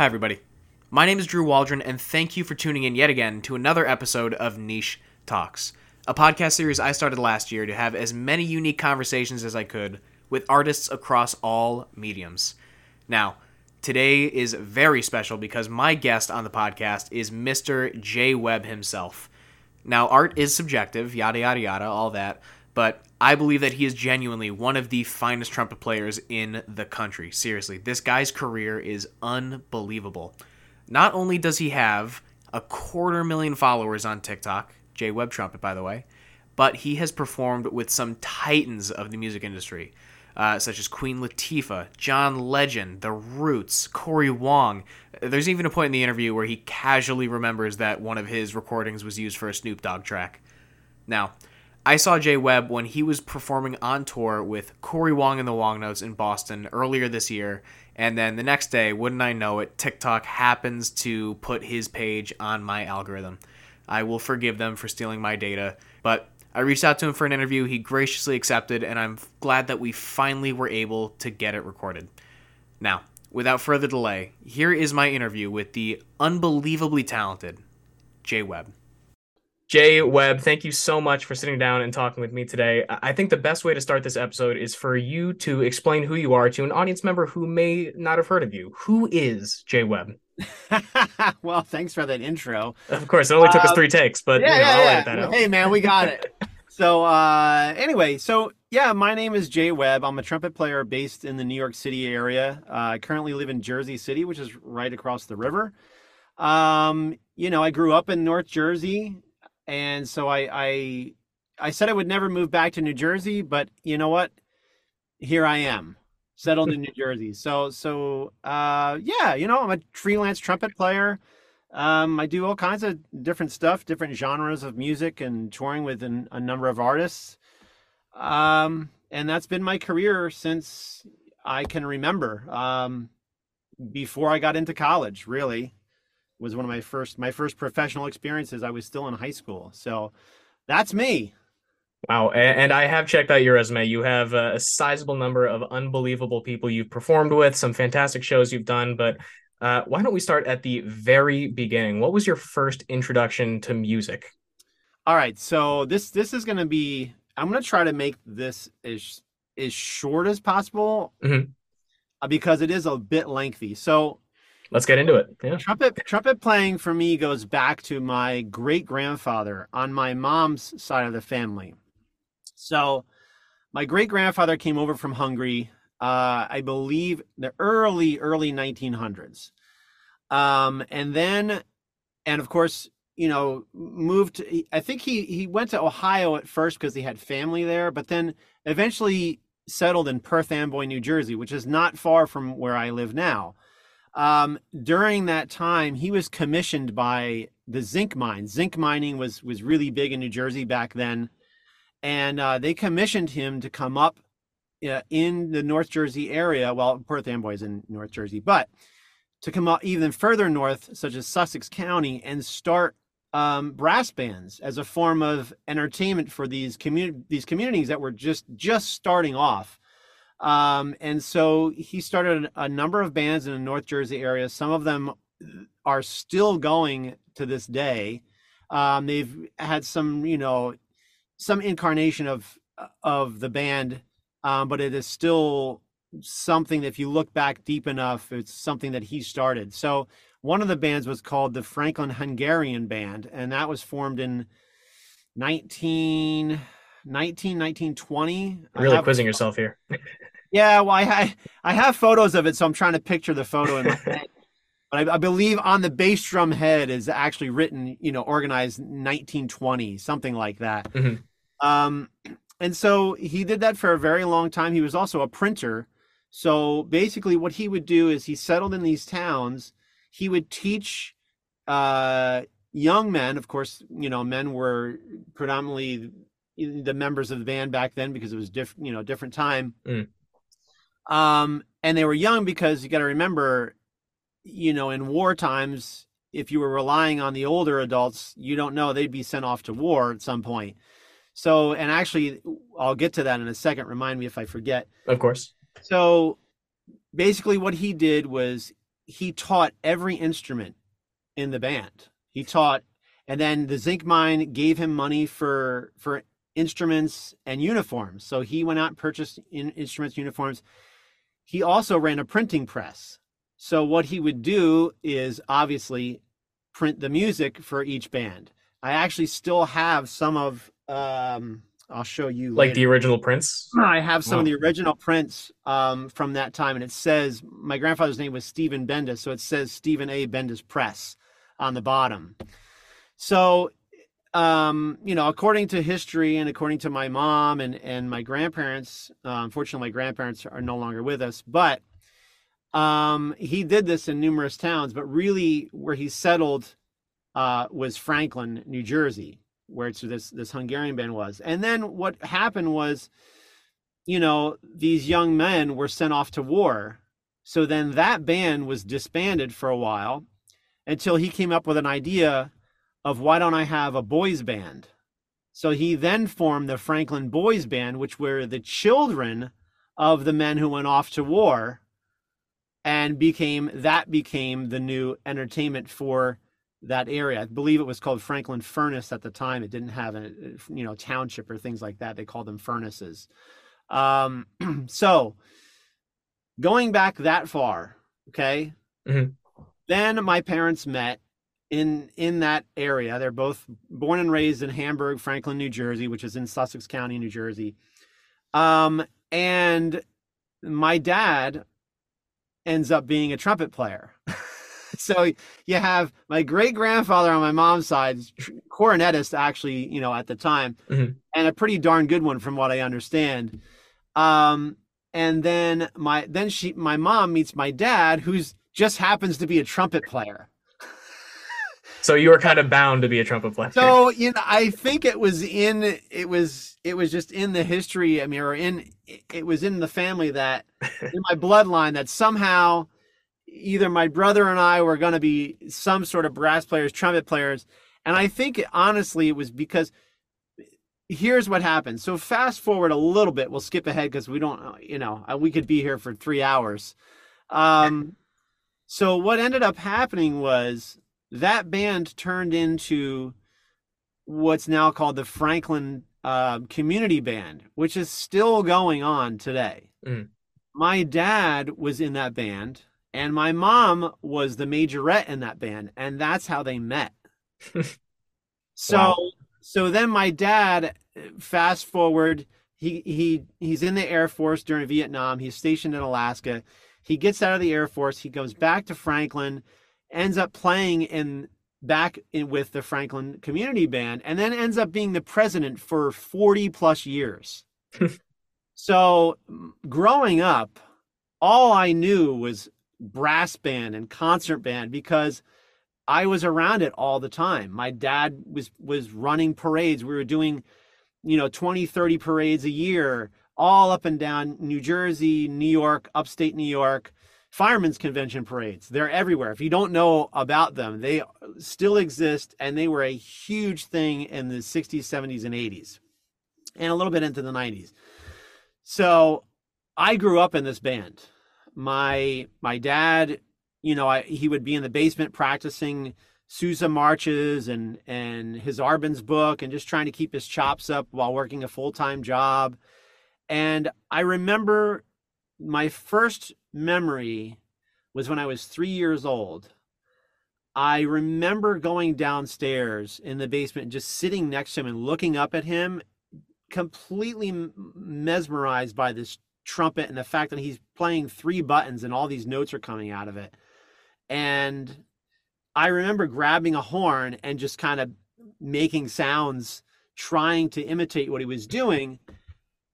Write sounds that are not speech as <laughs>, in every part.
Hi, everybody. My name is Drew Waldron, and thank you for tuning in yet again to another episode of Niche Talks, a podcast series I started last year to have as many unique conversations as I could with artists across all mediums. Now, today is very special because my guest on the podcast is Mr. Jay Webb himself. Now, art is subjective, yada, yada, yada, all that, but I believe that he is genuinely one of the finest trumpet players in the country. Seriously, this guy's career is unbelievable. Not only does he have a quarter million followers on TikTok, Jay Webb Trumpet, by the way, but he has performed with some titans of the music industry, uh, such as Queen Latifah, John Legend, The Roots, Corey Wong. There's even a point in the interview where he casually remembers that one of his recordings was used for a Snoop Dogg track. Now, I saw Jay Webb when he was performing on tour with Corey Wong and the Wongnotes in Boston earlier this year, and then the next day, wouldn't I know it, TikTok happens to put his page on my algorithm. I will forgive them for stealing my data, but I reached out to him for an interview. He graciously accepted, and I'm glad that we finally were able to get it recorded. Now, without further delay, here is my interview with the unbelievably talented Jay Webb. Jay Webb, thank you so much for sitting down and talking with me today. I think the best way to start this episode is for you to explain who you are to an audience member who may not have heard of you. Who is Jay Webb? <laughs> well, thanks for that intro. Of course, it only took us three takes, but yeah, you know, yeah, I'll yeah. edit that out. Hey, man, we got it. <laughs> so, uh, anyway, so yeah, my name is Jay Webb. I'm a trumpet player based in the New York City area. Uh, I currently live in Jersey City, which is right across the river. Um, you know, I grew up in North Jersey, and so I, I, I said I would never move back to New Jersey, but you know what? Here I am, settled in New <laughs> Jersey. So, so, uh, yeah, you know, I'm a freelance trumpet player. Um, I do all kinds of different stuff, different genres of music, and touring with an, a number of artists. Um, and that's been my career since I can remember. Um, before I got into college, really, was one of my first my first professional experiences. I was still in high school, so that's me. Wow. And I have checked out your resume. You have a sizable number of unbelievable people you've performed with, some fantastic shows you've done. But uh, why don't we start at the very beginning? What was your first introduction to music? All right, so this this is going to be. I'm going to try to make this as as short as possible Mhm. uh, because it is a bit lengthy. So Let's get into it. Yeah. trumpet trumpet playing for me goes back to my great grandfather on my mom's side of the family. So my great grandfather came over from Hungary, uh, I believe the early early 1900s, um, and then, and of course, you know, moved. To, I think he he went to Ohio at first because he had family there, but then eventually settled in Perth Amboy, New Jersey, which is not far from where I live now. Um, during that time, he was commissioned by the zinc mine. Zinc mining was was really big in New Jersey back then, and uh, they commissioned him to come up uh, in the North Jersey area. Well, Perth Amboy is in North Jersey, but to come up even further north, such as Sussex County, and start um, brass bands as a form of entertainment for these community these communities that were just just starting off. Um, and so he started a number of bands in the North Jersey area. Some of them are still going to this day. Um, they've had some, you know, some incarnation of of the band, um, but it is still something that if you look back deep enough, it's something that he started. So one of the bands was called the Franklin Hungarian Band, and that was formed in 19, 19 1920. Really quizzing yourself here. <laughs> yeah, well, I, I have photos of it, so I'm trying to picture the photo in my <laughs> head. But I, I believe on the bass drum head is actually written, you know, organized 1920, something like that. Mhm. Um, and so he did that for a very long time. He was also a printer. So basically, what he would do is he settled in these towns. He would teach uh, young men. Of course, you know, men were predominantly the members of the band back then because it was different, you know, different time. Mm. Um, and they were young because you got to remember, you know, in war times, if you were relying on the older adults, you don't know they'd be sent off to war at some point. So, and actually, I'll get to that in a second. Remind me if I forget. Of course. So basically, what he did was he taught every instrument in the band. He taught, and then the zinc mine gave him money for for instruments and uniforms. So he went out and purchased in, instruments, uniforms. He also ran a printing press. So what he would do is obviously print the music for each band. I actually still have some of um I'll show you like later. the original prints. I have some Wow. of the original prints um, from that time, and it says my grandfather's name was Stephen Bendis, so it says Stephen A. Bendis Press on the bottom. So, um, you know, according to history and according to my mom and and my grandparents, uh, unfortunately, my grandparents are no longer with us, but um, he did this in numerous towns, but really where he settled uh, was Franklin, New Jersey, where it's this this Hungarian band was. And then what happened was, you know, these young men were sent off to war. So then that band was disbanded for a while until he came up with an idea of why don't I have a boys band? So he then formed the Franklin Boys Band, which were the children of the men who went off to war and became that became the new entertainment for that area. I believe it was called Franklin Furnace at the time. It didn't have a you know township or things like that. They called them furnaces. Um, <clears throat> so going back that far, okay. Mhm. Then my parents met in in that area. They're both born and raised in Hamburg, Franklin, New Jersey, which is in Sussex County, New Jersey. Um, and my dad ends up being a trumpet player. <laughs> so you have my great grandfather on my mom's side, cornetist actually, you know, at the time, Mhm. and a pretty darn good one from what I understand. Um, and then my then she my mom meets my dad, who's just happens to be a trumpet player. So you were kind of bound to be a trumpet player. So you know, I think it was in it was it was just in the history. I mean, or in it was in the family that <laughs> in my bloodline that somehow either my brother and I were going to be some sort of brass players, trumpet players, and I think honestly it was because here's what happened. So fast forward a little bit. We'll skip ahead because we don't, you know, uh, we could be here for three hours. Um, so what ended up happening was that band turned into what's now called the Franklin uh, Community Band, which is still going on today. Mm. My dad was in that band, and my mom was the majorette in that band, and that's how they met. <laughs> so, Wow. so then my dad, fast forward, he he he's in the Air Force during Vietnam. He's stationed in Alaska. He gets out of the Air Force. He goes back to Franklin, ends up playing in back in with the Franklin Community Band, and then ends up being the president for 40 plus years. <laughs> so growing up, all I knew was brass band and concert band because I was around it all the time. My dad was was running parades. We were doing, you know, 20, 30 parades a year, all up and down New Jersey, New York, upstate New York firemen's convention parades. They're everywhere. If you don't know about them, they still exist and they were a huge thing in the 60s, 70s, and 80s, and a little bit into the 90s. So I grew up in this band. My my dad, you know, I, he would be in the basement practicing Sousa marches and and his Arban's book and just trying to keep his chops up while working a full-time job. And I remember my first memory was when I was three years old. I remember going downstairs in the basement, just sitting next to him and looking up at him, completely mesmerized by this trumpet and the fact that he's playing three buttons and all these notes are coming out of it. And I remember grabbing a horn and just kind of making sounds, trying to imitate what he was doing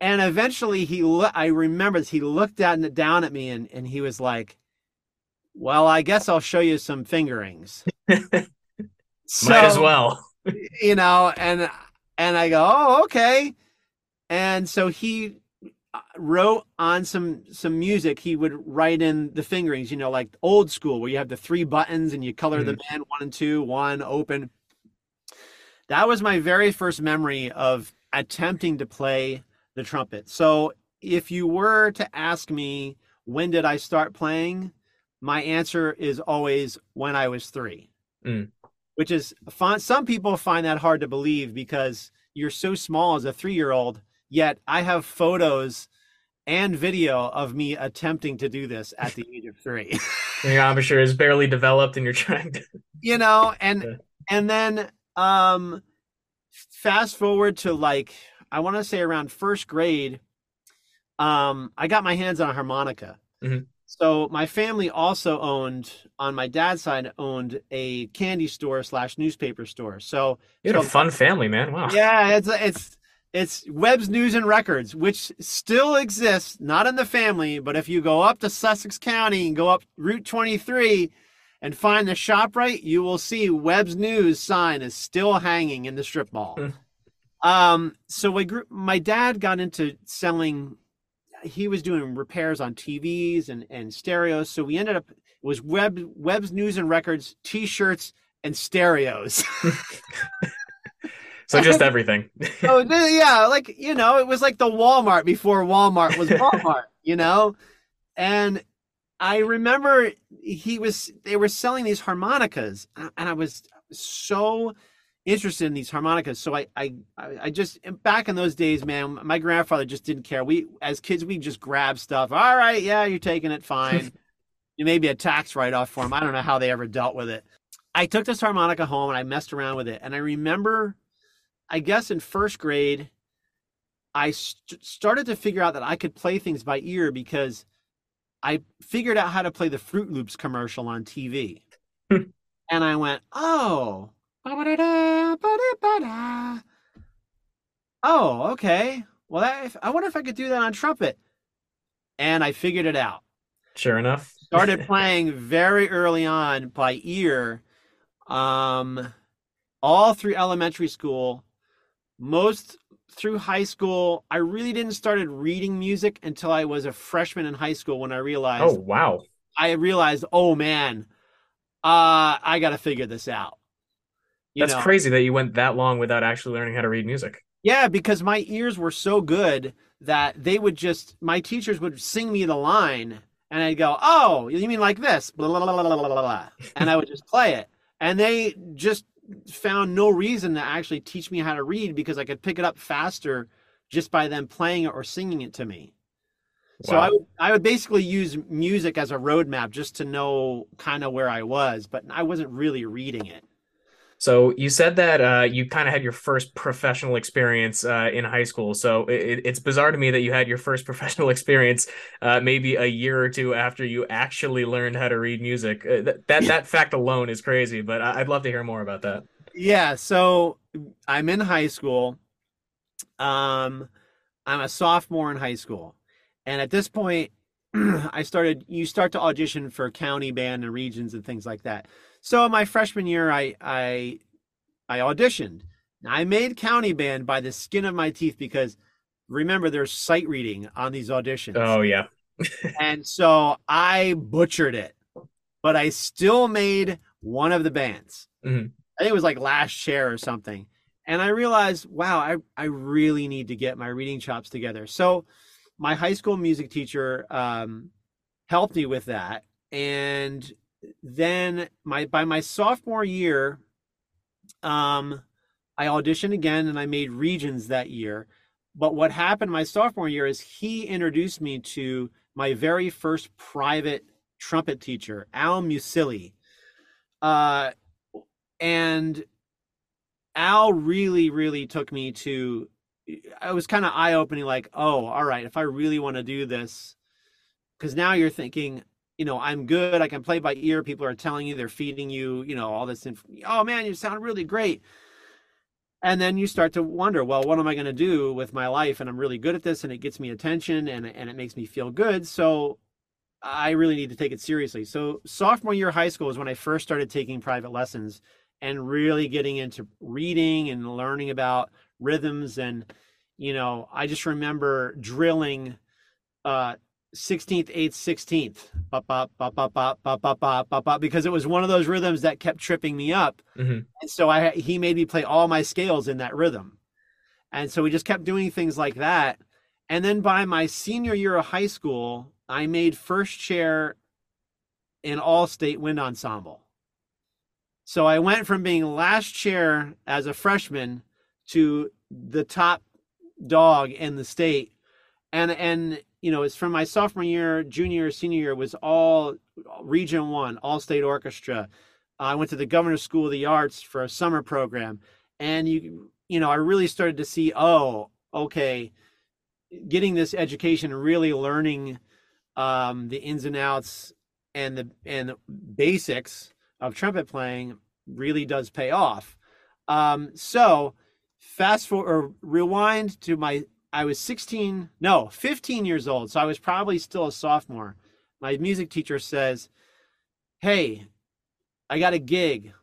and eventually he lo- i remember this he looked at, down at me and, and he was like well i guess i'll show you some fingerings. So, <laughs> Might as well. you know and and i go oh okay. And so he uh, wrote on some some music he would write in the fingerings you know like old school where you have the three buttons and you color them in one and two one open. That was my very first memory of attempting to play the trumpet so if you were to ask me when did i start playing my answer is always when I was three, Mm. which is fun. Some people find that hard to believe because you're so small as a three year old. Yet I have photos and video of me attempting to do this at the age of three. Your embouchure is barely developed, and you're trying to. you know, and Yeah. and then um, fast forward to like I want to say around first grade, um, I got my hands on a harmonica. Mhm. So my family also owned, on my dad's side, owned a candy store slash newspaper store. So You had a fun family, man. Wow. yeah, it's it's it's Webb's News and Records, which still exists, not in the family, but if you go up to Sussex County and go up Route 23 and find the shop right, you will see Webb's News sign is still hanging in the strip mall. Hmm. Um, so we grew, my dad got into selling. He was doing repairs on TVs and and stereos, so we ended up it was web Webb's News and Records T-shirts and stereos. So just <laughs> everything. oh yeah like you know it was like the walmart before walmart was <laughs> walmart you know and i remember he was they were selling these harmonicas and i was so interested in these harmonicas. So i i I just back in those days man my grandfather just didn't care. We as kids we just grab stuff. All right yeah you're taking it fine. <laughs> You maybe a tax write-off for him i don't know how they ever dealt with it. I took this harmonica home and i messed around with it. And i remember I guess in first grade, I st- started to figure out that I could play things by ear because I figured out how to play the Froot Loops commercial on TV. <laughs> And I went, oh. Oh, okay. Well, that, if, I wonder if I could do that on trumpet. And I figured it out Sure enough. started <laughs> playing very early on by ear um all through elementary school most through high school i really didn't started reading music until i was a freshman in high school when i realized Oh wow. i realized oh man uh i gotta figure this out That's know? crazy that you went that long without actually learning how to read music. Yeah, because my ears were so good that they would just my teachers would sing me the line and I'd go, "Oh, you mean like this?" Blah, blah, blah, blah, blah, blah, blah. and I would just play it. And they just found no reason to actually teach me how to read because I could pick it up faster just by them playing it or singing it to me. So I would, I would basically use music as a roadmap just to know kind of where I was, but I wasn't really reading it. So you said that uh, you kind of had your first professional experience uh, in high school. So it, it's bizarre to me that you had your first <laughs> professional experience uh, maybe a year or two after you actually learned how to read music. Uh, that, that that fact alone is crazy. But I- I'd love to hear more about that. Yeah, so I'm in high school. Um, I'm a sophomore in high school, and at this point, <clears throat> I started. You start to audition for county band and regions and things like that. So my freshman year, I I I auditioned. I made county band by the skin of my teeth because remember there's sight reading on these auditions Oh yeah. <laughs> and so I butchered it, but I still made one of the bands. Mhm. I think it was like Last Chair or something. And I realized, wow, I, I really need to get my reading chops together. So my high school music teacher um, helped me with that. And then my by my sophomore year, um, I auditioned again and I made regions that year. But what happened my sophomore year is he introduced me to my very first private trumpet teacher, Al Musili. Uh, and Al really, really took me to, I was kind of eye opening, like, oh, all right, if I really want to do this, because now you're thinking, you know, I'm good, I can play by ear. People are telling you, they're feeding you, you know, all this. Inf- oh man, you sound really great. And then you start to wonder, well, what am I going to do with my life? And I'm really good at this, and it gets me attention, and and it makes me feel good. So I really need to take it seriously. So sophomore year of high school is when I first started taking private lessons and really getting into reading and learning about rhythms. And you know, I just remember drilling uh 16th, 8th, 16th, bop, bop, bop, bop, bop, bop, bop, bop, bop, bop, because it was one of those rhythms that kept tripping me up. Mhm. And so I he made me play all my scales in that rhythm. And so we just kept doing things like that. And then by my senior year of high school, I made first chair in all state wind ensemble. So I went from being last chair as a freshman to the top dog in the state. And and you know, it's from my sophomore year, junior, senior year was all region one, all state orchestra. I went to the Governor's School of the Arts for a summer program. And you you know, I really started to see, oh, okay, getting this education really learning um, the ins and outs and the and the basics of trumpet playing really does pay off. Um, so fast forward or rewind to my I was 16, no, 15 years old. So I was probably still a sophomore. My music teacher says, Hey, I got a gig.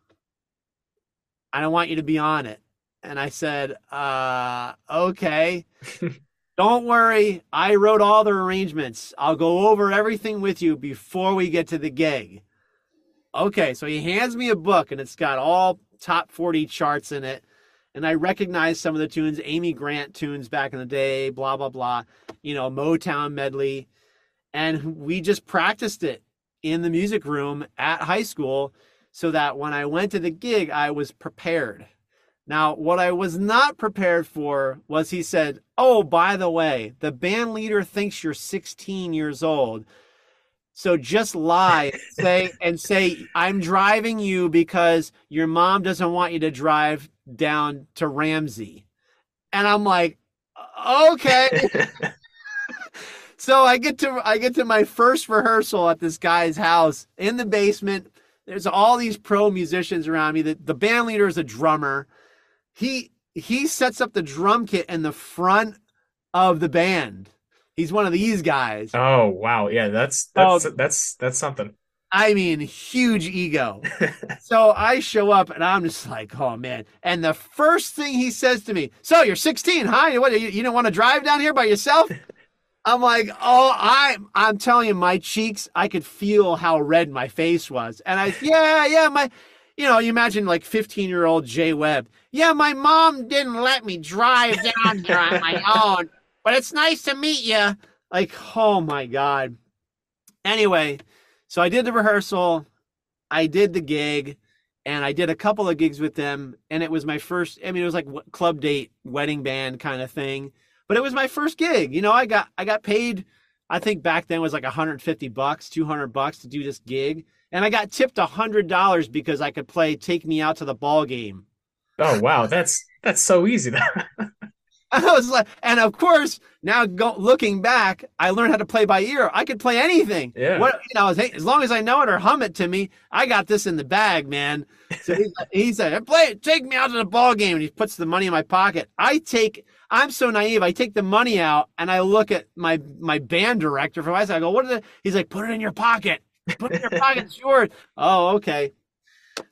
I don't want you to be on it. And I said, uh, okay. <laughs> Don't worry. I wrote all the arrangements. I'll go over everything with you before we get to the gig. Okay. So he hands me a book and it's got all top 40 charts in it. And I recognize some of the tunes, Amy Grant tunes back in the day, blah, blah, blah, you know, Motown medley. And we just practiced it in the music room at high school so that when I went to the gig, I was prepared. Now, what I was not prepared for was he said, Oh, by the way, the band leader thinks you're 16 years old. So just lie and say and say I'm driving you because your mom doesn't want you to drive down to Ramsey. And I'm like, okay. <laughs> so I get to I get to my first rehearsal at this guy's house in the basement. There's all these pro musicians around me. The, the band leader is a drummer he he sets up the drum kit in the front of the band. He's one of these guys. Oh wow, yeah, that's that's oh, that's that's something. I mean, huge ego. <laughs> so I show up and I'm just like, oh man. And the first thing he says to me, so you're 16, huh? What, you, you don't want to drive down here by yourself? <laughs> I'm like, oh, I, I'm telling you, my cheeks, I could feel how red my face was. And I, <laughs> yeah, yeah, my, you know, you imagine like 15 year old Jay Webb. Yeah, my mom didn't let me drive down here on my own, but it's nice to meet you. Like, oh my God. Anyway, so I did the rehearsal, I did the gig, and I did a couple of gigs with them. And it was my first, I mean, it was like club date, wedding band kind of thing. But it was my first gig. You know, I got I got paid, I think back then was like 150 bucks, 200 bucks to do this gig and I got tipped a hundred dollars because I could play "Take Me Out to the Ball Game." Oh wow, that's that's so easy. <laughs> <laughs> I was like, and of course, now go, looking back, I learned how to play by ear. I could play anything. Yeah. What you know, as, as long as I know it or hum it to me, I got this in the bag, man. So he, <laughs> he said, "Play, it. take me out to the ball game," and he puts the money in my pocket. I take. I'm so naive. I take the money out and I look at my my band director from. I go, "What is it?" He's like, "Put it in your pocket." Put it in your <laughs> pocket. It's yours. Oh, okay.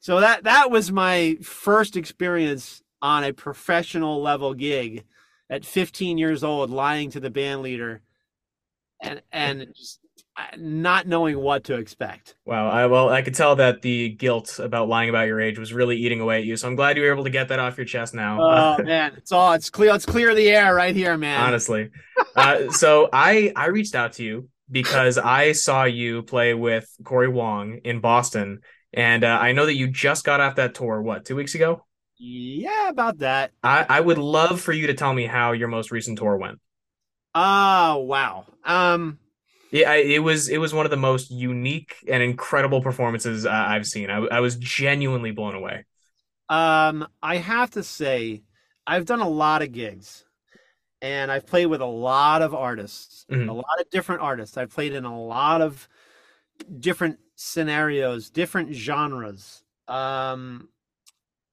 So that that was my first experience on a professional level gig at 15 years old, lying to the band leader, and and <laughs> just uh, not knowing what to expect. Wow. I well, I could tell that the guilt about lying about your age was really eating away at you. So I'm glad you were able to get that off your chest now. Oh <laughs> man, it's all it's clear. It's clear the air right here, man. Honestly. uh, so I I reached out to you because I saw you play with Corey Wong in Boston, and uh, I know that you just got off that tour. What two weeks ago? Yeah, about that. I, I would love for you to tell me how your most recent tour went. Oh wow. Um. Yeah, it was it was one of the most unique and incredible performances uh, I've seen. I, I was genuinely blown away. Um, I have to say, I've done a lot of gigs and I've played with a lot of artists, mm-hmm. a lot of different artists. I've played in a lot of different scenarios, different genres. Um,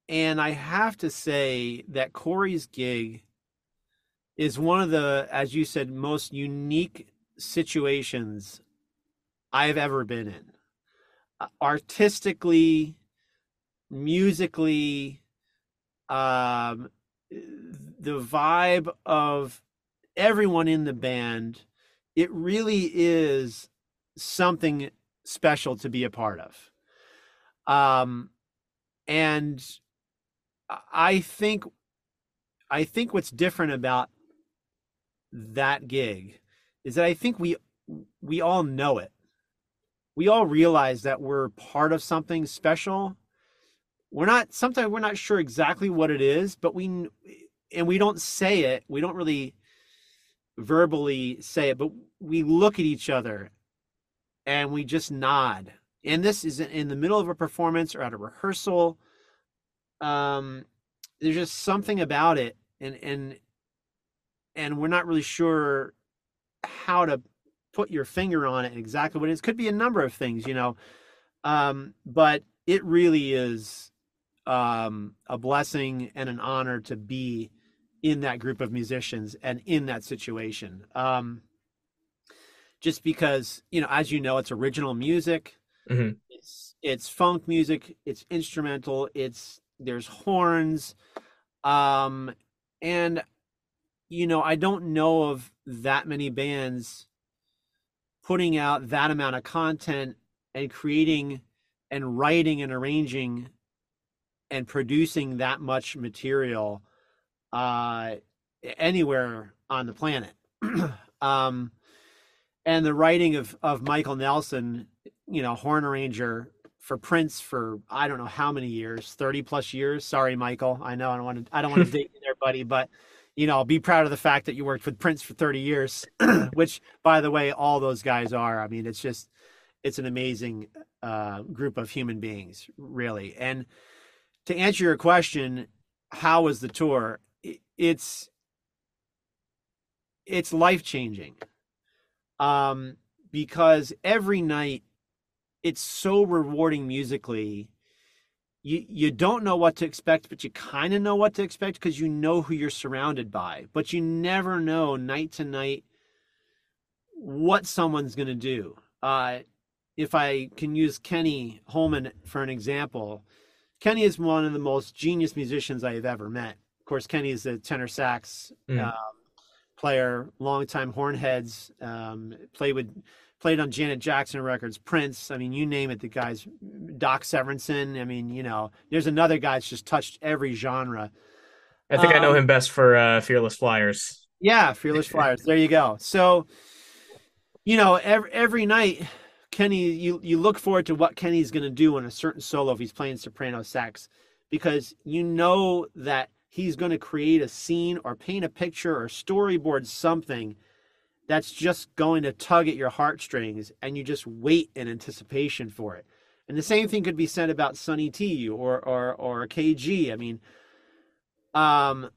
and I have to say that Corey's gig is one of the, as you said, most unique situations I've ever been in. Artistically, musically, um, the vibe of everyone in the band, it really is something special to be a part of. Um, and I think, I think what's different about that gig is that I think we we all know it. we all realize that we're part of something special. We're not sometimes we're not sure exactly what it is, but we and we don't say it. We don't really verbally say it, but we look at each other and we just nod. And this is in the middle of a performance or at a rehearsal. Um, there's just something about it, and and and we're not really sure how to put your finger on it exactly what it is. Could be a number of things, you know. Um, but it really is um, a blessing and an honor to be in that group of musicians and in that situation. Um, just because, you know, as you know, it's original music. Mm-hmm. It's it's funk music. It's instrumental. It's there's horns, um, and you know, I don't know of that many bands putting out that amount of content and creating and writing and arranging and producing that much material uh, anywhere on the planet. <clears throat> um, and the writing of of Michael Nelson, you know, horn arranger for Prince for I don't know how many years, thirty plus years. Sorry, Michael. I know I don't want to I don't want to date you there, buddy, but you know, be proud of the fact that you worked with Prince for thirty years, <clears throat> which, by the way, all those guys are. I mean, it's just it's an amazing uh, group of human beings, really. And to answer your question, how was the tour? It's it's life changing um, because every night it's so rewarding musically. You you don't know what to expect, but you kind of know what to expect because you know who you're surrounded by. But you never know night to night what someone's going to do. Uh, if I can use Kenni Holmen for an example, Kenni is one of the most genius musicians I have ever met. Of course, Kenni is a tenor sax mm. um, player, longtime Hornheads, um, played with played on Janet Jackson records, Prince. I mean, you name it. The guys, Doc Severinsen. I mean, you know, there's another guy that's just touched every genre. I think um, I know um, him best for uh, Fearless Flyers. Yeah, Fearless Flyers. There you go. So, you know, every every night, Kenni, you you look forward to what Kenni's going to do on a certain solo if he's playing soprano sax, because you know that he's going to create a scene or paint a picture or storyboard something that's just going to tug at your heartstrings and you just wait in anticipation for it. And the same thing could be said about Sonny T or or or KG. I mean, um,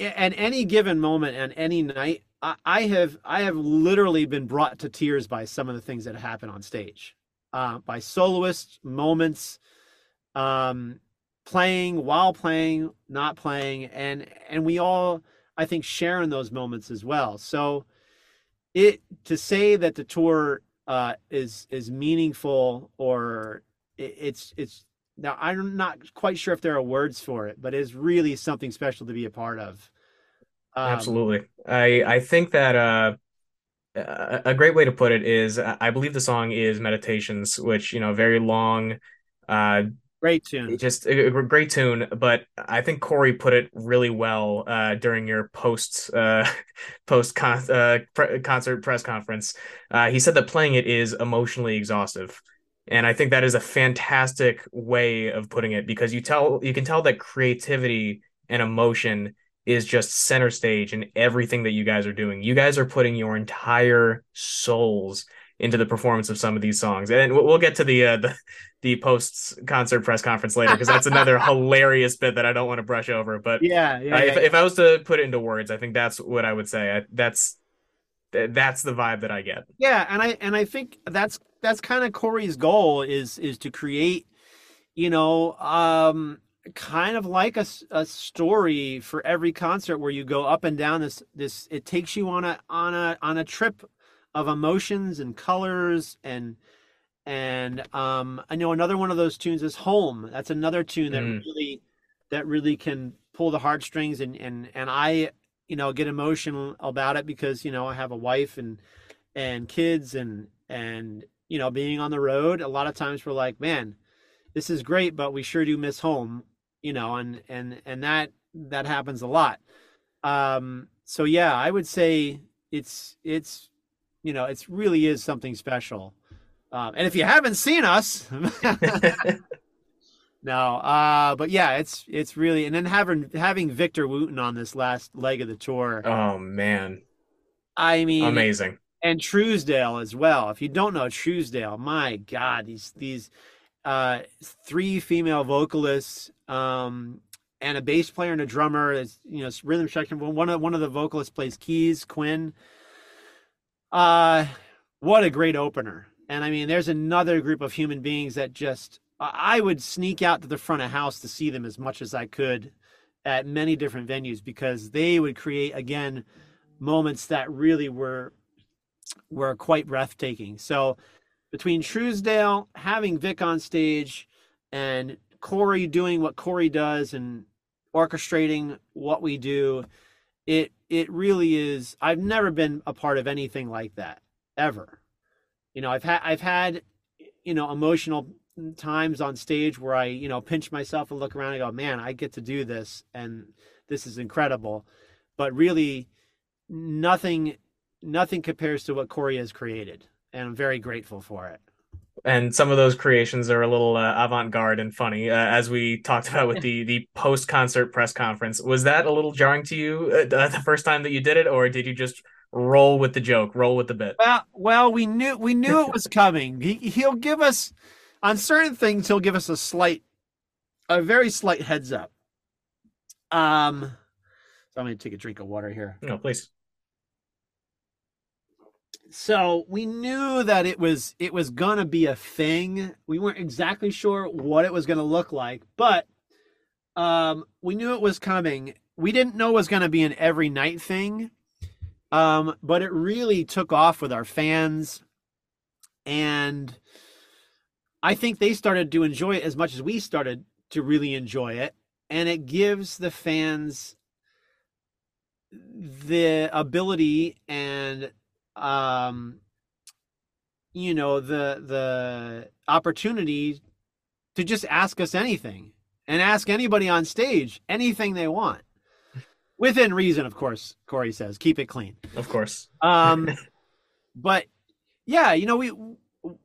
at any given moment and any night, I, I, have I have literally been brought to tears by some of the things that happen on stage, uh, by soloists moments, um, playing while playing not playing and and we all i think share in those moments as well so it to say that the tour uh is is meaningful or it, it's it's now i'm not quite sure if there are words for it but it's really something special to be a part of. Um, absolutely. I i think that uh a great way to put it is i believe the song is meditations which you know very long uh Great tune. Just a, a, great tune, but I think Corey put it really well uh, during your post uh, <laughs> post con- uh, pre- concert press conference. Uh, he said that playing it is emotionally exhaustive, and I think that is a fantastic way of putting it because you tell you can tell that creativity and emotion is just center stage in everything that you guys are doing. You guys are putting your entire souls into the performance of some of these songs, and we'll get to the uh, the the post concert press conference later because that's another <laughs> hilarious bit that I don't want to brush over. But yeah, yeah, uh, if, if I was to put it into words, I think that's what I would say. I, that's that's the vibe that I get. Yeah, and I and I think that's that's kind of Corey's goal is is to create, you know, um, kind of like a, a story for every concert where you go up and down this this. It takes you on a on a on a trip of emotions and colors and and um, I know another one of those tunes is "Home." That's another tune that mm. really that really can pull the heartstrings, and and and I you know get emotional about it because you know I have a wife and and kids and and you know being on the road. A lot of times we're like, man, this is great, but we sure do miss home, you know, and and and that that happens a lot. Um, so yeah, I would say it's it's you know it's really is something special Um, and if you haven't seen us, <laughs> <laughs> no, uh, but yeah, it's it's really and then having having Victor Wooten on this last leg of the tour. Oh man, I mean, amazing. And Trousdale as well. If you don't know Trousdale, my God, these these uh, three female vocalists um, and a bass player and a drummer. It's, you know, rhythm section. One of one of the vocalists plays keys, Quinn. Uh, what a great opener! And I mean, there's another group of human beings that just I would sneak out to the front of house to see them as much as I could at many different venues because they would create again moments that really were were quite breathtaking. So between Trousdale having Vic on stage and Corey doing what Corey does and orchestrating what we do, it it really is I've never been a part of anything like that ever. You know, I've had I've had you know emotional times on stage where I, you know, pinch myself and look around and go, man, I get to do this and this is incredible. But really nothing nothing compares to what Corey has created. And I'm very grateful for it. And some of those creations are a little uh, avant-garde and funny, uh, as we talked about with the the post-concert press conference. Was that a little jarring to you uh, the first time that you did it, or did you just roll with the joke, roll with the bit? Well, well, we knew we knew it was <laughs> coming. He he'll give us on certain things he'll give us a slight a very slight heads up um so i'm going to take a drink of water here no please so we knew that it was it was to be a thing we weren't exactly sure what it was to look like but um we knew it was coming we didn't know it was to be an every night thing um but it really took off with our fans and I think they started to enjoy it as much as we started to really enjoy it. And it gives the fans the ability and um you know the the opportunity to just ask us anything and ask anybody on stage anything they want <laughs> within reason of course corey says keep it clean of course um <laughs> but yeah you know we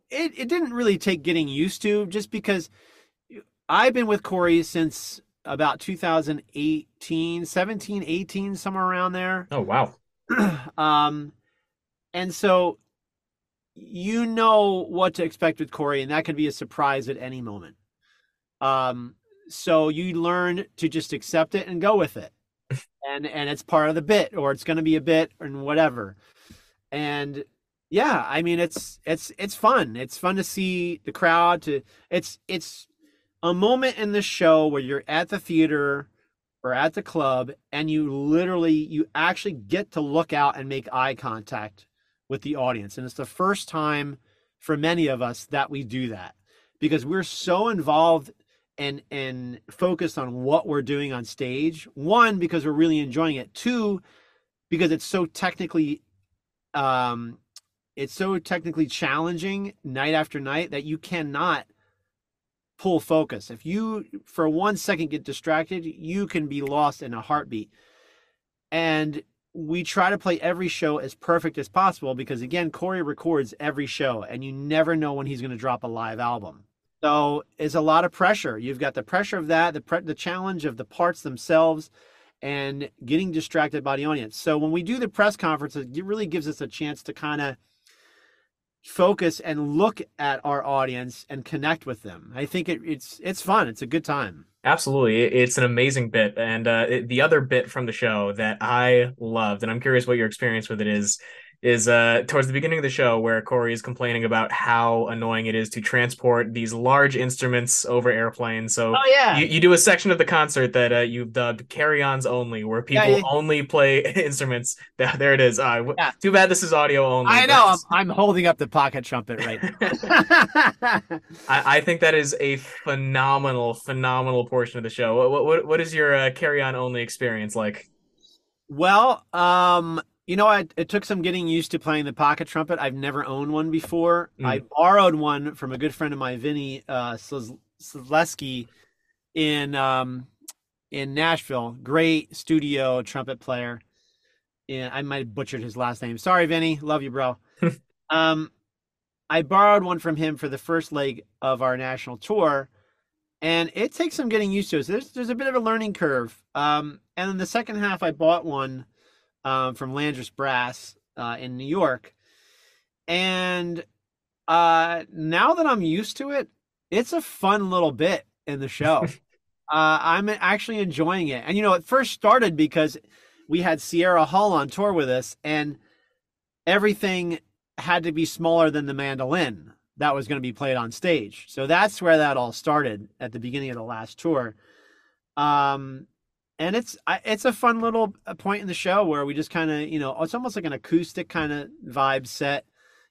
it, it didn't really take getting used to just because I've been with Corey since about 2018, 17, 18, somewhere around there. Oh, wow. <clears throat> um, and so you know what to expect with Corey, and that could be a surprise at any moment. Um, so you learn to just accept it and go with it. <laughs> and and it's part of the bit, or it's gonna be a bit and whatever. And yeah i mean it's it's it's fun it's fun to see the crowd to it's it's a moment in the show where you're at the theater or at the club and you literally you actually get to look out and make eye contact with the audience and it's the first time for many of us that we do that because we're so involved and and focused on what we're doing on stage one because we're really enjoying it two because it's so technically um it's so technically challenging night after night that you cannot pull focus. If you for one second get distracted, you can be lost in a heartbeat. And we try to play every show as perfect as possible because again, Corey records every show and you never know when he's going to drop a live album. So it's a lot of pressure. You've got the pressure of that, the pre- the challenge of the parts themselves and getting distracted by the audience. So when we do the press conference, it really gives us a chance to kind of focus and look at our audience and connect with them. I think it, it's it's fun. It's a good time. Absolutely, it's an amazing bit, and uh, it, the other bit from the show that I loved, and I'm curious what your experience with it is, is uh, towards the beginning of the show where Corey is complaining about how annoying it is to transport these large instruments over airplanes. So oh, yeah. you, you do a section of the concert that uh, you've dubbed carry-ons only, where people yeah, yeah. only play <laughs> instruments. There it is. Uh, yeah. Too bad this is audio only. I know. I'm, I'm, holding up the pocket trumpet right <laughs> <laughs> I, I, think that is a phenomenal, phenomenal portion of the show. What, what, what is your uh, carry-on only experience like? Well, um, you know, I, it took some getting used to playing the pocket trumpet. I've never owned one before. Mm. I borrowed one from a good friend of mine, Vinny uh, in um, in Nashville. Great studio trumpet player. And I might have butchered his last name. Sorry, Vinny. Love you, bro. <laughs> um, I borrowed one from him for the first leg of our national tour, and it takes some getting used to. So there's there's a bit of a learning curve. Um, and then the second half, I bought one um, from Landrus Brass uh, in New York, and uh, now that I'm used to it, it's a fun little bit in the show. <laughs> uh, I'm actually enjoying it. And you know, it first started because we had Sierra Hull on tour with us, and everything had to be smaller than the mandolin that was going to be played on stage. So that's where that all started at the beginning of the last tour. Um, and it's it's a fun little uh, point in the show where we just kind of you know it's almost like an acoustic kind of vibe set,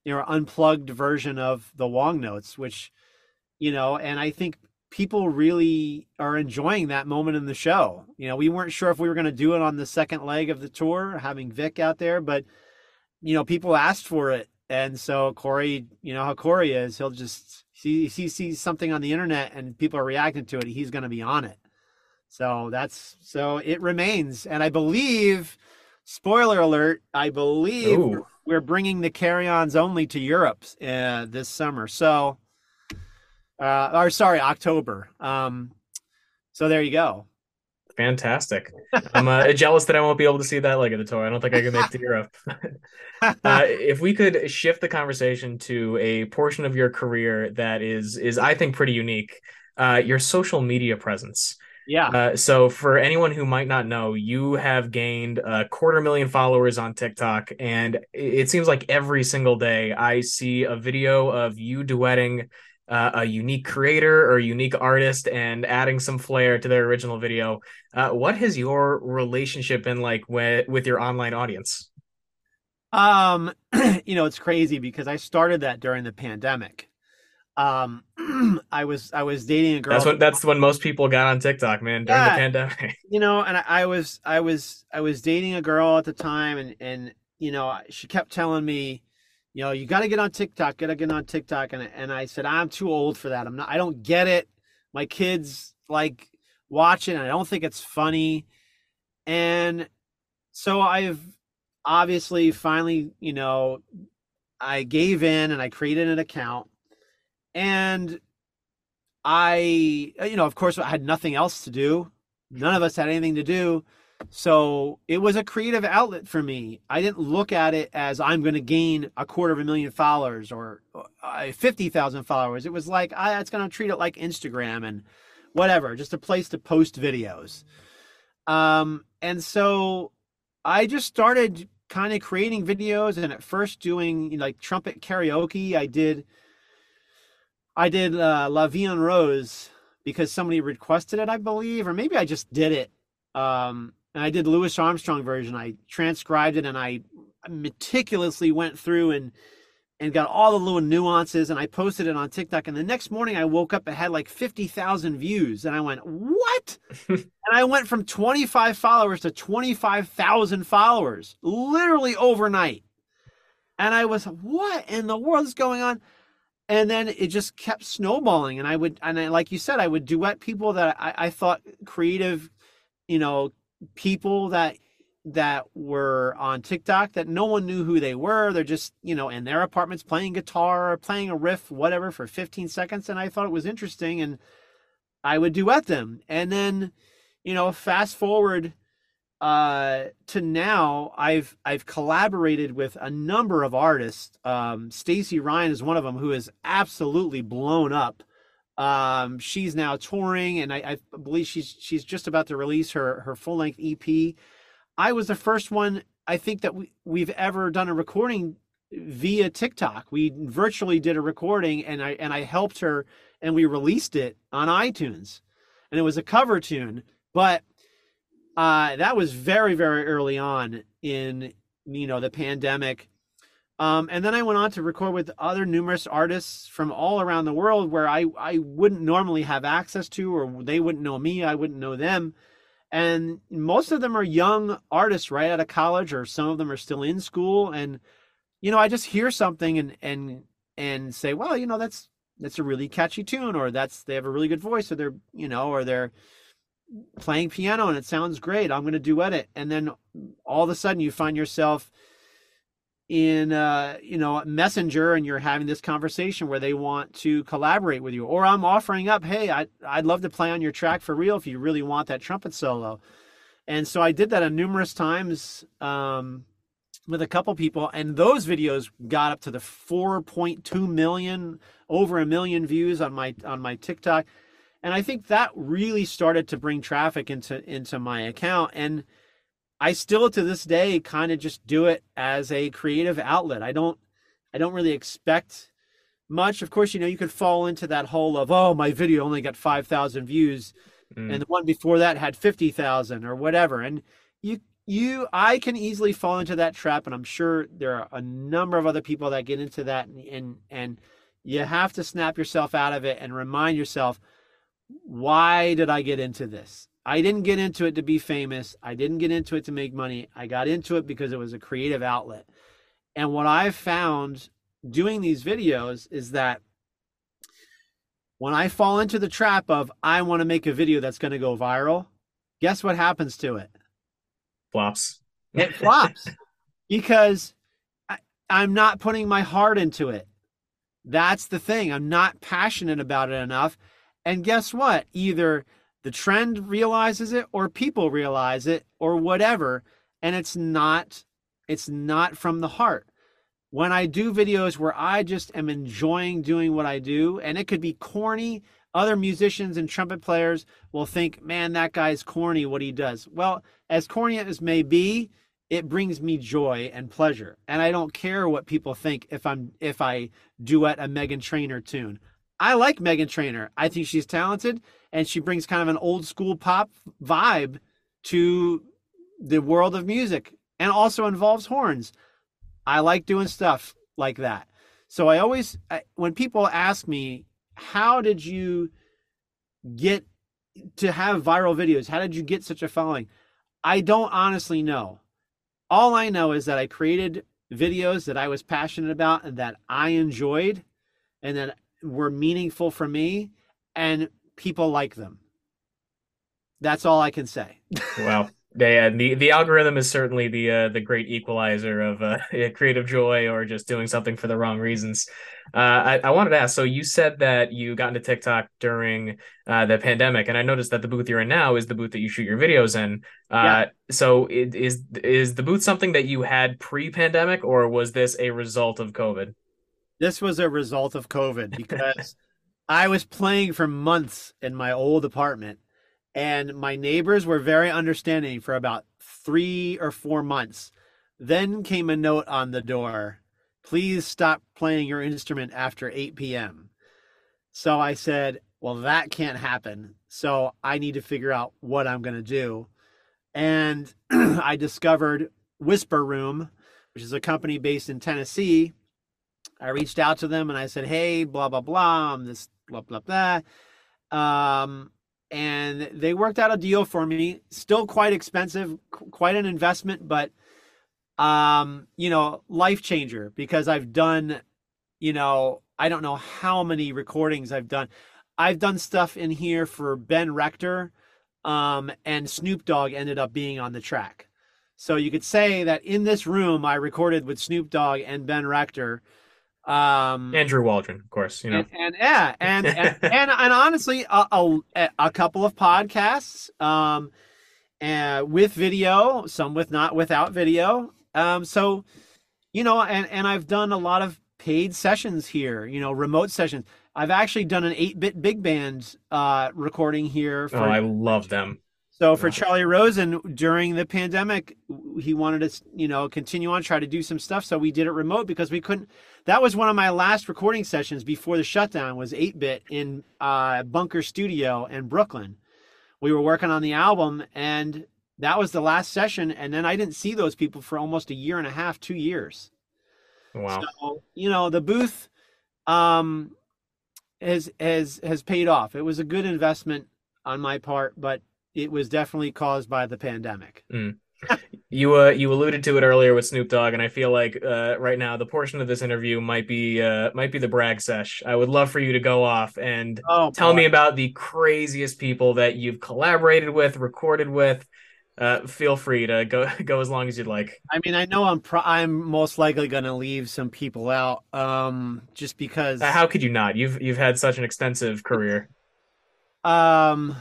you know, unplugged version of the Wongnotes, which you know, and I think people really are enjoying that moment in the show. You know, we weren't sure if we were going to do it on the second leg of the tour, having Vic out there, but you know, people asked for it, and so Corey, you know how Corey is, he'll just see he sees something on the internet and people are reacting to it, he's going to be on it. So that's so it remains, and I believe, spoiler alert, I believe Ooh. we're bringing the carry-ons only to Europe uh, this summer. So uh, or sorry, October. Um, so there you go. Fantastic. I'm uh, <laughs> jealous that I won't be able to see that leg of the tour. I don't think I can make it to Europe. <laughs> uh, if we could shift the conversation to a portion of your career that is is I think pretty unique, uh, your social media presence. Yeah. Uh, so for anyone who might not know, you have gained a quarter million followers on TikTok, and it seems like every single day I see a video of you duetting uh, a unique creator or a unique artist and adding some flair to their original video. Uh, what has your relationship been like with with your online audience? Um, <clears throat> you know, it's crazy because I started that during the pandemic. Um, <clears throat> I was I was dating a girl. That's what that's when most people got on TikTok, man, during yeah, the pandemic. <laughs> You know, and I, I was I was I was dating a girl at the time, and and you know she kept telling me you know, you got to get on TikTok, got to get on TikTok. And, and I said, I'm too old for that. I'm not, I don't get it. My kids like watch it. I don't think it's funny. And so I've obviously finally, you know, I gave in and I created an account. And I, you know, of course, I had nothing else to do. None of us had anything to do. So it was a creative outlet for me. I didn't look at it as I'm going to gain a quarter of a million followers or uh, 50,000 followers. It was like, I, it's going to treat it like Instagram and whatever, just a place to post videos. Um, and so I just started kind of creating videos and at first doing you know, like trumpet karaoke. I did, I did uh, La Vie en Rose because somebody requested it, I believe, or maybe I just did it. Um, and I did Louis Armstrong version. I transcribed it and I meticulously went through and and got all the little nuances and I posted it on TikTok. And the next morning I woke up, it had like 50,000 views. And I went, what? <laughs> and I went from 25 followers to 25,000 followers literally overnight. And I was, what in the world is going on? And then it just kept snowballing. And I would, and I, like you said, I would duet people that I, I thought creative, you know, people that that were on TikTok that no one knew who they were. They're just, you know, in their apartments playing guitar or playing a riff, whatever, for 15 seconds. And I thought it was interesting and I would duet them. And then, you know, fast forward uh to now I've I've collaborated with a number of artists. Um Stacey Ryan is one of them who is absolutely blown up um, she's now touring, and I, I, believe she's she's just about to release her her full length EP. I was the first one I think that we we've ever done a recording via TikTok. We virtually did a recording, and I and I helped her, and we released it on iTunes, and it was a cover tune, but uh, that was very very early on in you know the pandemic um, and then I went on to record with other numerous artists from all around the world where I, I wouldn't normally have access to, or they wouldn't know me, I wouldn't know them. And most of them are young artists right out of college, or some of them are still in school. And, you know, I just hear something and, and, and say, well, you know, that's, that's a really catchy tune, or that's, they have a really good voice, or they're, you know, or they're playing piano and it sounds great. I'm going to duet it. And then all of a sudden you find yourself, in uh, you know messenger and you're having this conversation where they want to collaborate with you or i'm offering up hey I, i'd love to play on your track for real if you really want that trumpet solo and so i did that a numerous times um, with a couple people and those videos got up to the 4.2 million over a million views on my on my tiktok and i think that really started to bring traffic into into my account and I still to this day kind of just do it as a creative outlet. I don't I don't really expect much. Of course, you know, you could fall into that hole of, oh, my video only got 5,000 views mm. and the one before that had 50,000 or whatever. And you you I can easily fall into that trap and I'm sure there are a number of other people that get into that and and, and you have to snap yourself out of it and remind yourself why did I get into this? I didn't get into it to be famous. I didn't get into it to make money. I got into it because it was a creative outlet. And what I've found doing these videos is that when I fall into the trap of I want to make a video that's going to go viral, guess what happens to it? Flops. It flops because I, I'm not putting my heart into it. That's the thing. I'm not passionate about it enough. And guess what? Either the trend realizes it or people realize it or whatever and it's not it's not from the heart. When i do videos where i just am enjoying doing what i do and it could be corny other musicians and trumpet players will think man that guy's corny what he does. Well as corny as may be it brings me joy and pleasure. And i don't care what people think if i'm if i duet a Meghan Trainor tune i like Meghan Trainor i think she's talented and she brings kind of an old school pop vibe to the world of music and also involves horns. I like doing stuff like that. So I always when people ask me how did you get to have viral videos? How did you get such a following? I don't honestly know. All I know is that I created videos that I was passionate about and that I enjoyed and that were meaningful for me and people like them. That's all I can say. <laughs> wow. Yeah, the the algorithm is certainly the uh, the great equalizer of uh, <laughs> creative joy or just doing something for the wrong reasons. Uh, I, I wanted to ask. So you said that you got into TikTok during uh, the pandemic, and I noticed that the booth you're in now is the booth that you shoot your videos in. Uh, yeah. So it, is is the booth something that you had pre-pandemic, or was this a result of COVID? This was a result of COVID <laughs> because I was playing for months in my old apartment, and my neighbors were very understanding for about three or four months. Then came a note on the door please stop playing your instrument after 8 p.m. So I said, well, that can't happen. So I need to figure out what I'm going to do. And <clears throat> I discovered WhisperRoom, which is a company based in Tennessee. I reached out to them and I said, hey, blah, blah, blah. I'm this blah blah blah. Um, and they worked out a deal for me. Still quite expensive, quite an investment, but um, you know, life changer because I've done, you know, I don't know how many recordings I've done. I've done stuff in here for Ben Rector, um, and Snoop Dogg ended up being on the track. So you could say that in this room I recorded with Snoop Dogg and Ben Rector um, Andrew Waldron, of course, you know, and, and yeah, and <laughs> and, and, and honestly, a, a, a, couple of podcasts, um, and with video, some with not without video. Um, so, you know, and and I've done a lot of paid sessions here, you know, remote sessions. I've actually done an eight bit big band uh, recording here. For, oh, I love them. So for Charlie Rosen during the pandemic, he wanted to, you know, continue on, try to do some stuff. So we did it remote because we couldn't. That was one of my last recording sessions before the shutdown. Was eight bit in uh, Bunker Studio in Brooklyn. We were working on the album, and that was the last session. And then I didn't see those people for almost a year and a half, two years. Wow. So you know the booth, um, has has has paid off. It was a good investment on my part, but it was definitely caused by the pandemic. Mm. you uh you alluded to it earlier with Snoop Dogg, and I feel like uh right now the portion of this interview might be uh might be the brag sesh. I would love for you to go off and oh, tell boy. me about the craziest people that you've collaborated with, recorded with. uh, feel free to go <laughs> go as long as you'd like. I mean, I know I'm pro- I'm most likely going to leave some people out, um, just because. How could you not? You've you've had such an extensive career. Um,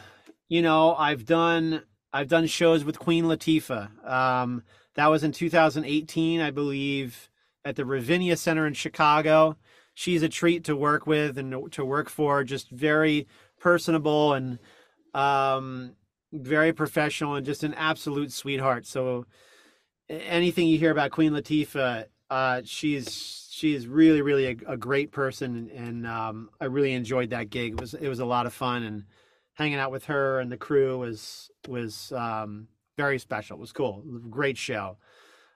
you know, I've done I've done shows with Queen Latifah. Um, that was in 2018, I believe, at the Ravinia Center in Chicago. She's a treat to work with and to work for. Just very personable and um very professional and just an absolute sweetheart. So anything you hear about Queen Latifah, uh, she's she's really really a, a great person, and um, I really enjoyed that gig. It was it was a lot of fun, and hanging out with her and the crew was was um, very special. It was cool, great show.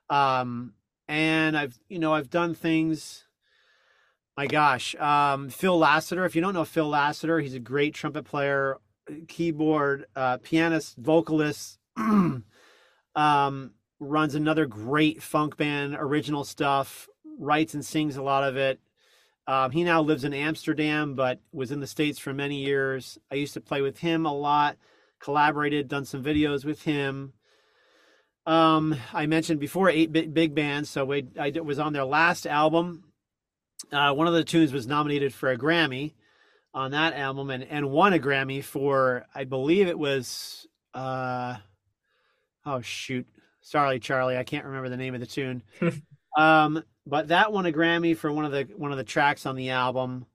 Um, and I've you know I've done things. My gosh, um, Phil Lassiter. If you don't know Phil Lassiter, he's a great trumpet player keyboard, uh, pianist, vocalist. <clears throat> um, runs another great funk band, original stuff. Writes and sings a lot of it. Um, he now lives in Amsterdam, but was in the States for many years. I used to play with him a lot, collaborated, done some videos with him. Um, I mentioned before 8 Bit Big Band, so we, I was on their last album. Uh, one of the tunes was nominated for a Grammy on that album and, and won a Grammy for I believe it was uh oh shoot. Sorry, Charlie, I can't remember the name of the tune. <laughs> um, but that won a Grammy for one of the one of the tracks on the album.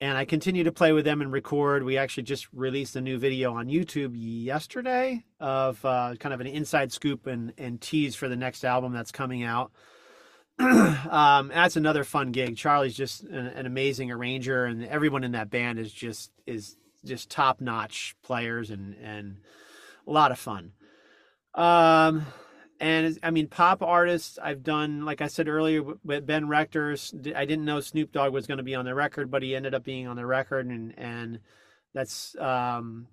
And I continue to play with them and record. We actually just released a new video on YouTube yesterday of uh, kind of an inside scoop and, and tease for the next album that's coming out. <clears throat> um, that's another fun gig. Charlie's just an, an, amazing arranger, and everyone in that band is just is just top notch players and and a lot of fun. Um, and I mean, pop artists. I've done, like I said earlier, with Ben Rector's. I didn't know Snoop Dogg was going to be on the record, but he ended up being on the record, and and that's um,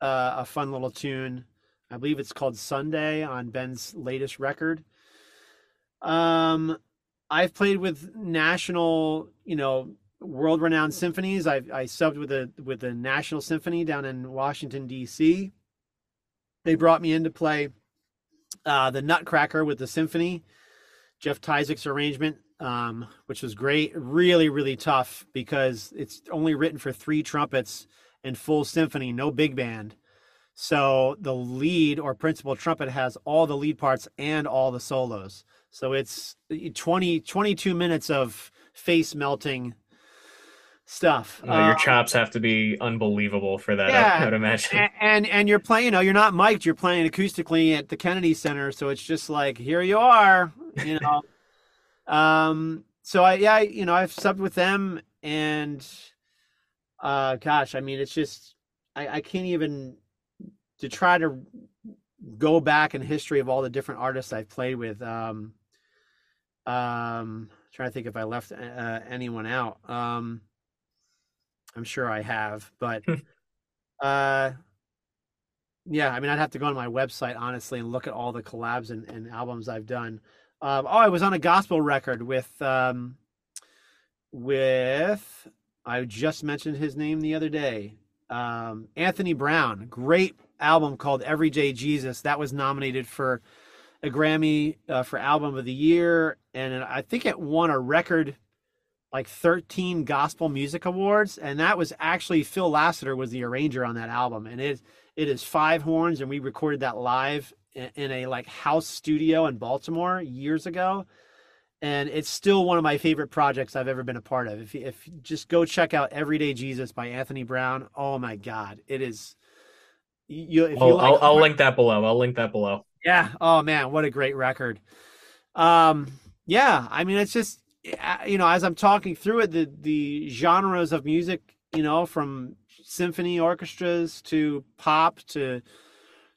uh, a fun little tune. I believe it's called Sunday on Ben's latest record. Um, I've played with national, you know, world-renowned symphonies. I I subbed with a with the National Symphony down in Washington D.C. They brought me in to play uh, the Nutcracker with the symphony, Jeff Tyzik's arrangement, um, which was great. Really, really tough because it's only written for three trumpets and full symphony, no big band. So the lead or principal trumpet has all the lead parts and all the solos. So it's 20, 22 minutes of face melting stuff. your um, chops have to be unbelievable for that. Yeah, I, would imagine. And, and, and you're playing, you know, you're not mic'd. You're playing acoustically at the Kennedy Center, so it's just like here you are, you know. <laughs> um. So I yeah, you know, I've subbed with them, and uh, gosh, I mean, it's just I, I can't even to try to go back in history of all the different artists I've played with. Um, um, trying to think if I left uh, anyone out. Um, I'm sure I have, but hmm. uh, yeah, I mean, I'd have to go on my website honestly and look at all the collabs and, and albums I've done. Um, oh, I was on a gospel record with um, with I just mentioned his name the other day. Um, Anthony Brown, great album called Everyday Jesus. That was nominated for a Grammy uh, for Album of the Year, and I think it won a record like 13 gospel music awards and that was actually phil lassiter was the arranger on that album and it it is five horns and we recorded that live in, in a like house studio in baltimore years ago and it's still one of my favorite projects i've ever been a part of if, if just go check out everyday jesus by anthony brown oh my god it is you, if you like, I'll, I'll link that below i'll link that below yeah. Oh man, what a great record. Um, yeah. I mean, it's just you know, as I'm talking through it, the the genres of music, you know, from symphony orchestras to pop to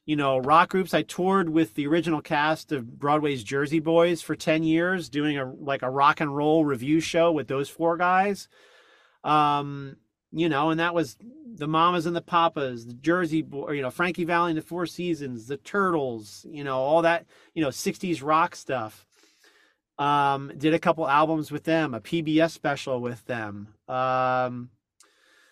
you know rock groups. I toured with the original cast of Broadway's Jersey Boys for ten years, doing a like a rock and roll review show with those four guys. Um, you know, and that was the Mamas and the Papas, the Jersey Boy, you know, Frankie Valli and the Four Seasons, the Turtles, you know, all that, you know, 60s rock stuff. Um, did a couple albums with them, a PBS special with them. Um,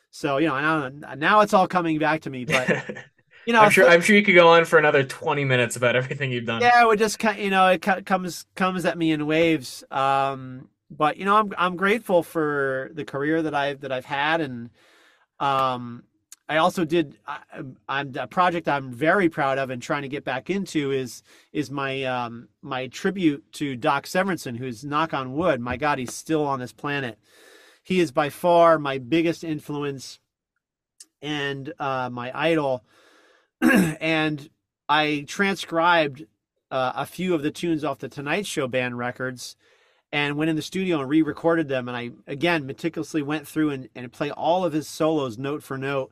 so you know, now, now it's all coming back to me, but <laughs> you know, I'm sure I'm sure you could go on for another 20 minutes about everything you've done. yeah, it just kind, you know, it comes comes at me in waves. Um, but you know, I'm I'm grateful for the career that I've that I've had, and um, I also did. I, I'm a project I'm very proud of and trying to get back into is is my um my tribute to Doc Severinsen, who's knock on wood. My God, he's still on this planet. He is by far my biggest influence and uh, my idol. <clears throat> and I transcribed uh, a few of the tunes off the Tonight Show band records and went in the studio and re-recorded them. And I again meticulously went through and, and play all of his solos note for note.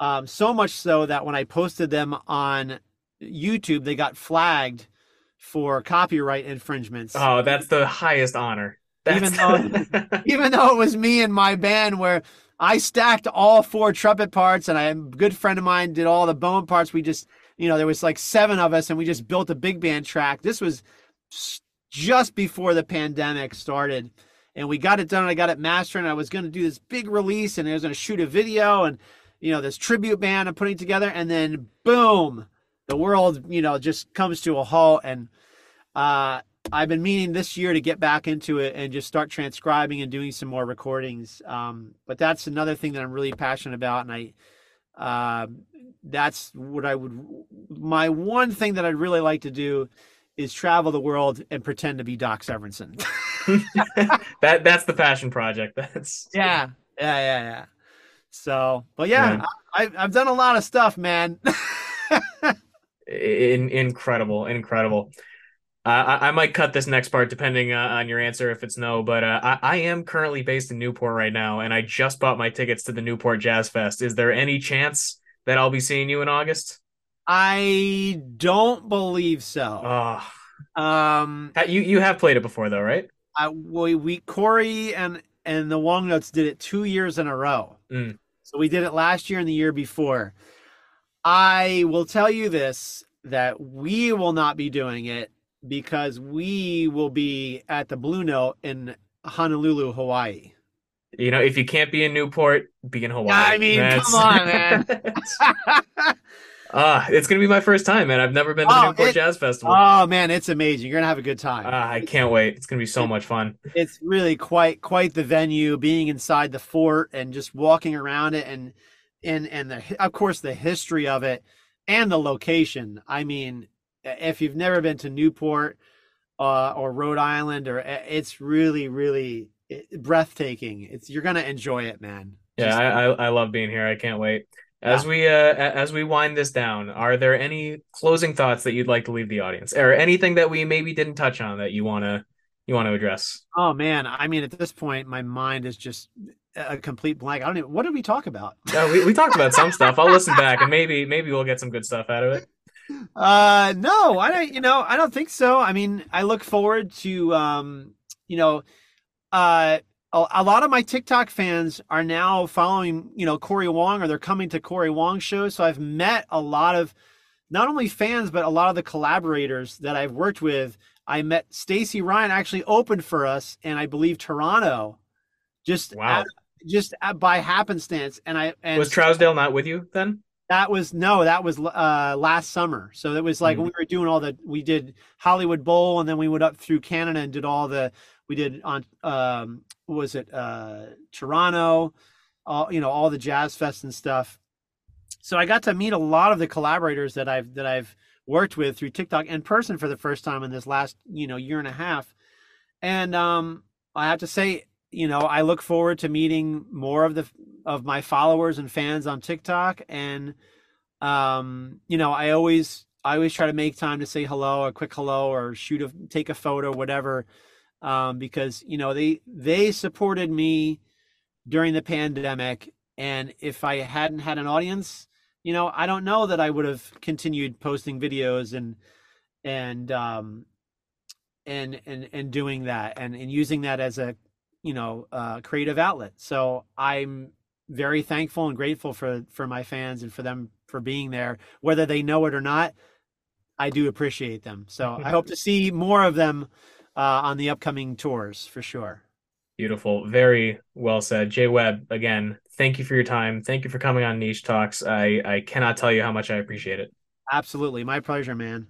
Um, so much so that when I posted them on YouTube, they got flagged for copyright infringements. Oh, that's the highest honor. That's Even though- <laughs> Even though it was me and my band where I stacked all four trumpet parts and I, a good friend of mine did all the bone parts. We just, you know, there was like seven of us and we just built a big band track. This was just before the pandemic started and we got it done. I got it mastered and I was going to do this big release and I was going to shoot a video and, you know, this tribute band I'm putting together. And then boom, the world, you know, just comes to a halt. And, uh, I've been meaning this year to get back into it and just start transcribing and doing some more recordings. Um, but that's another thing that I'm really passionate about, and I, uh, that's what I would. My one thing that I'd really like to do is travel the world and pretend to be Doc Severinsen. <laughs> that that's the passion project. That's yeah, yeah, yeah, yeah. So, but yeah, Yeah. I, I've I've done a lot of stuff, man. <laughs> in, incredible, incredible. Uh, I, I might cut this next part depending uh, on your answer if it's no, but uh, I, I am currently based in Newport right now, and I just bought my tickets to the Newport Jazz Fest. Is there any chance that I'll be seeing you in August? I don't believe so. Oh, Um, you you have played it before though, right? I, we, we Corey and and the Wongnotes did it two years in a row. Mm. So we did it last year and the year before. I will tell you this that we will not be doing it because we will be at the Blue Note in Honolulu, Hawaii. You know, if you can't be in Newport, be in Hawaii. I mean, come on, man. <laughs> <laughs> <laughs> Ah, it's gonna be my first time, man. I've never been to the Oh, Newport it- Jazz Festival. oh man, it's amazing. You're gonna have a good time. Ah, I can't wait. It's gonna be so much fun. it's really quite quite the venue being inside the fort and just walking around it and and and the of course the history of it and the location i mean if you've never been to newport uh, or rhode island or it's really really breathtaking it's you're gonna enjoy it man Yeah, Just- I, I I love being here. I can't wait. As we uh as we wind this down, are there any closing thoughts that you'd like to leave the audience, or anything that we maybe didn't touch on that you wanna you want to address? oh man i mean at this point my mind is just a complete blank i don't even what did we talk about <laughs> Yeah, we, we talked about some stuff. I'll listen back and maybe maybe we'll get some good stuff out of it. <laughs> Uh, no, I don't. You know, I don't think so. I mean, I look forward to, um, you know, uh, a, a lot of my TikTok fans are now following, you know, Corey Wong, or they're coming to Corey Wong shows. So I've met a lot of, not only fans, but a lot of the collaborators that I've worked with. I met Stacey Ryan actually opened for us, and I believe Toronto, just Wow. at- just at, by happenstance. And I and Was Trousdale not with you then? that was no, that was uh last summer. So it was like Mhm. when we were doing all the we did Hollywood Bowl and then we went up through Canada and did all the we did on um was it uh Toronto, all you know, all the jazz fest and stuff. So I got to meet a lot of the collaborators that I've that I've worked with through TikTok in person for the first time in this last, you know, year and a half. And um I have to say, you know, I look forward to meeting more of the of my followers and fans on TikTok and um you know, I always I always try to make time to say hello, a quick hello or shoot a take a photo whatever um because you know, they they supported me during the pandemic. And if I hadn't had an audience, you know, I don't know that I would have continued posting videos and and um and and and doing that and and using that as a you know uh creative outlet. So i'm very thankful and grateful for for my fans and for them for being there. Whether they know it or not i do appreciate them. So <laughs> i hope to see more of them uh on the upcoming tours for sure Beautiful. Very well said. Jay Webb, again, thank you for your time. Thank you for coming on Niche Talks. I, I cannot tell you how much I appreciate it. Absolutely. My pleasure, man.